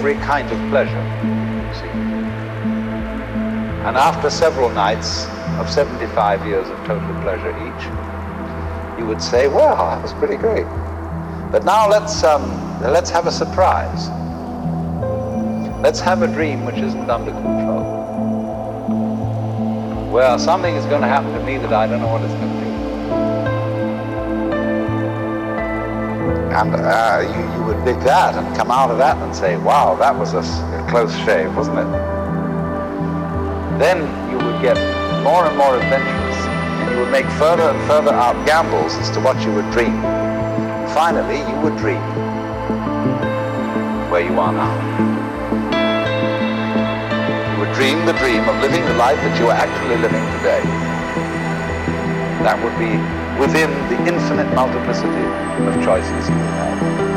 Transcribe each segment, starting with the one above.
every kind of pleasure, you see. And after several nights of 75 years of total pleasure each, you would say, well, that was pretty great. But now let's, um, let's have a surprise. Let's have a dream which isn't under control. Well, something is going to happen to me that I don't know what it's going to do. And uh, you, you would dig that and come out of that and say, wow, that was a, a close shave, wasn't it? Then you would get more and more adventurous and you would make further and further out gambles as to what you would dream. Finally, you would dream where you are now. You would dream the dream of living the life that you are actually living today. That would be within the infinite multiplicity of choices you have.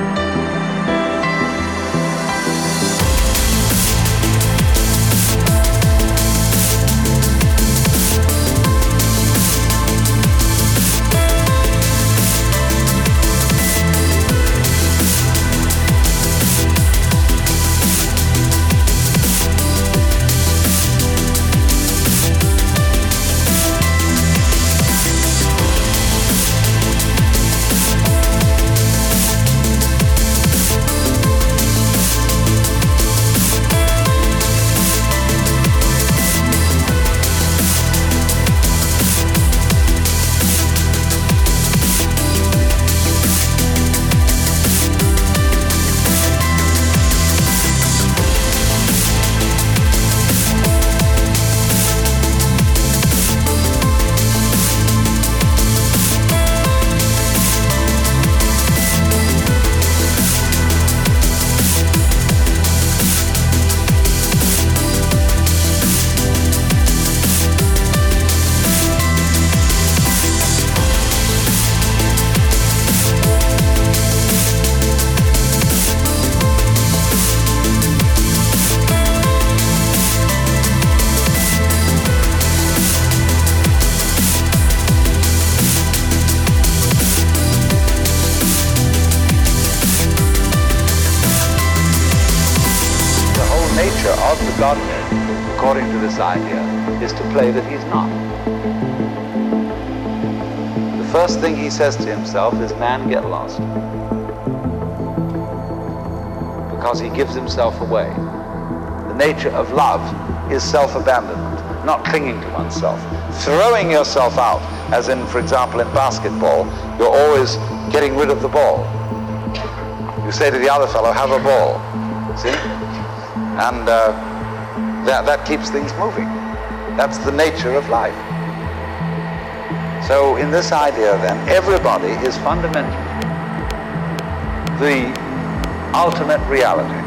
Says to himself is, man, get lost. Because he gives himself away. The nature of love is self-abandonment, not clinging to oneself. Throwing yourself out, as in, for example, in basketball, you're always getting rid of the ball. You say to the other fellow, have a ball. See? And uh, that, that keeps things moving. That's the nature of life. So in this idea then, everybody is fundamentally the ultimate reality.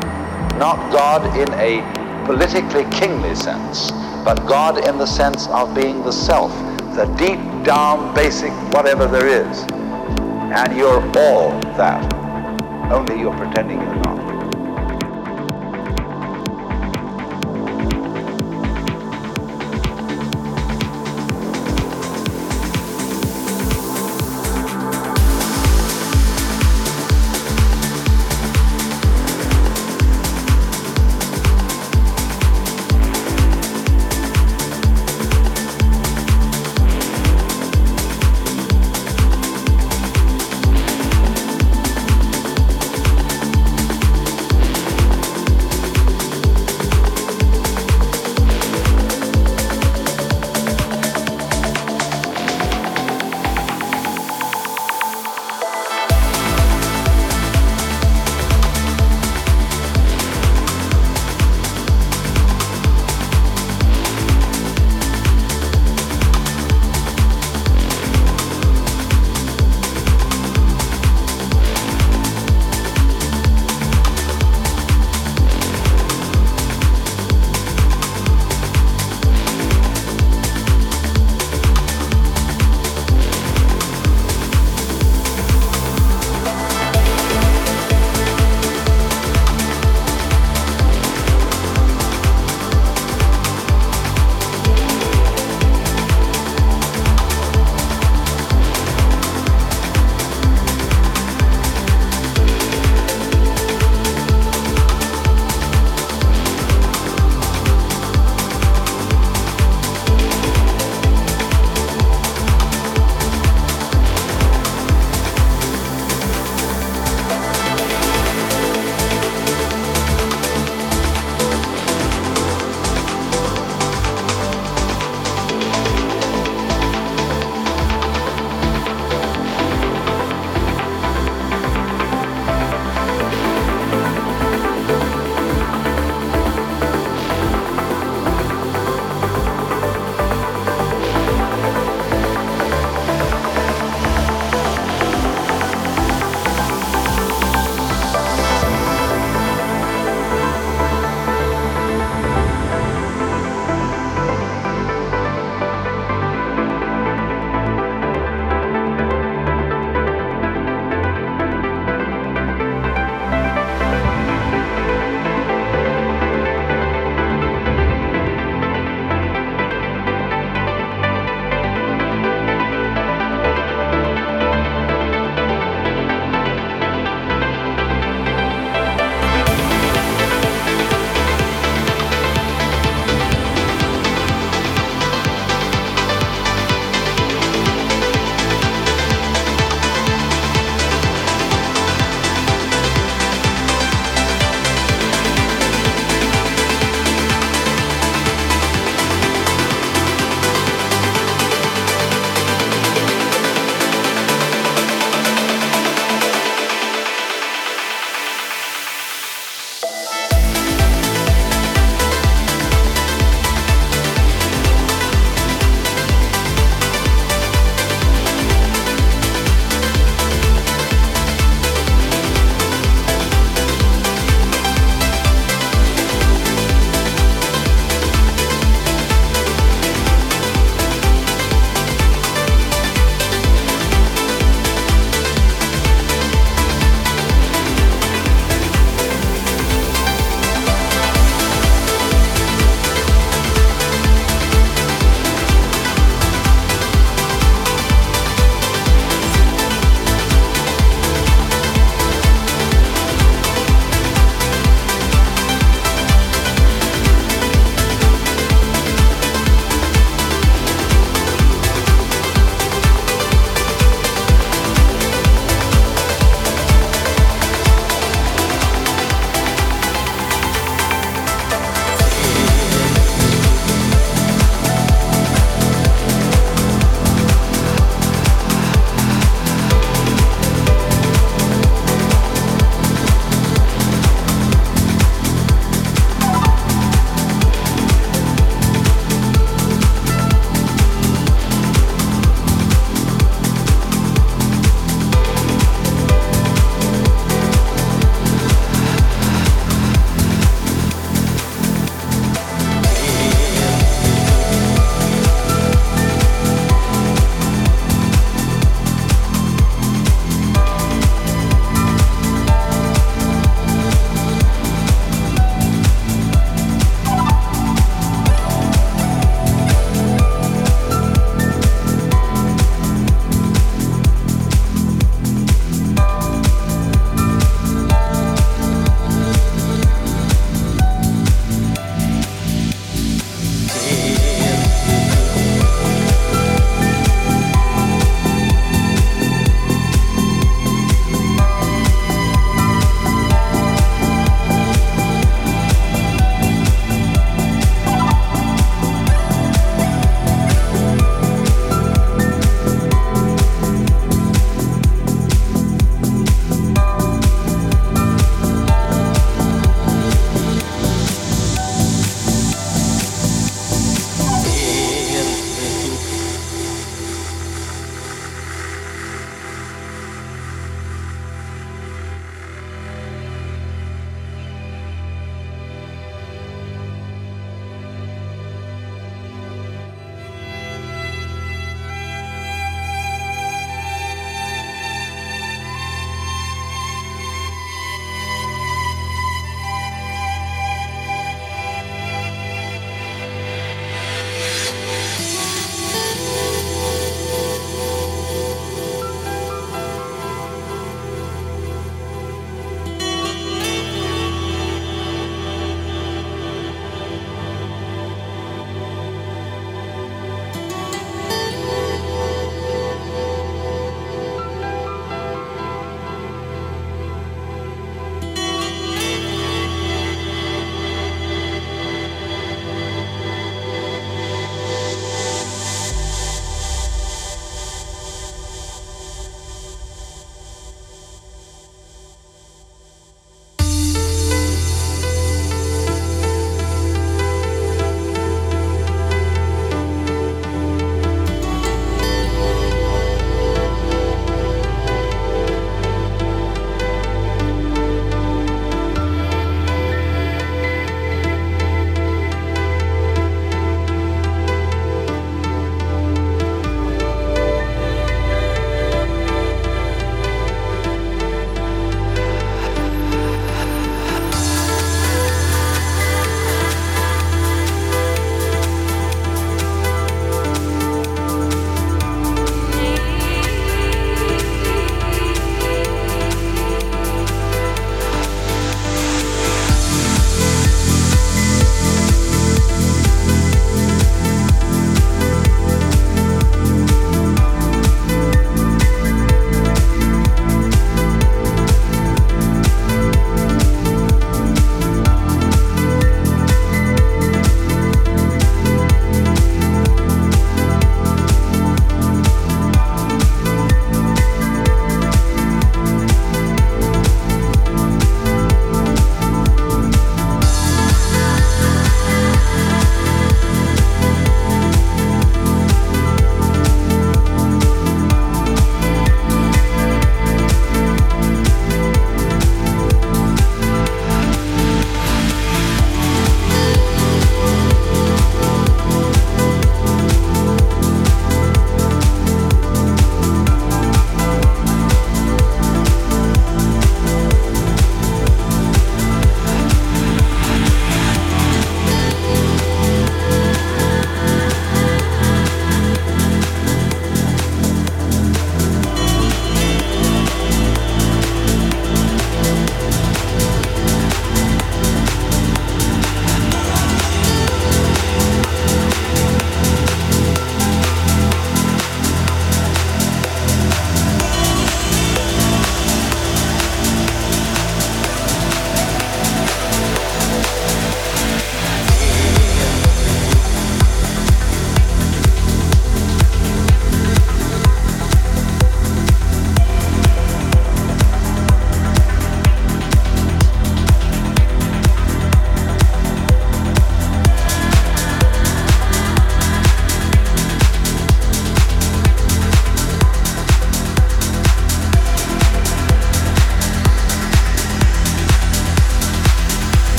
Not God in a politically kingly sense, but God in the sense of being the self, the deep down basic whatever there is. And you're all that. Only you're pretending you're not.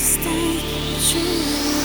stay true.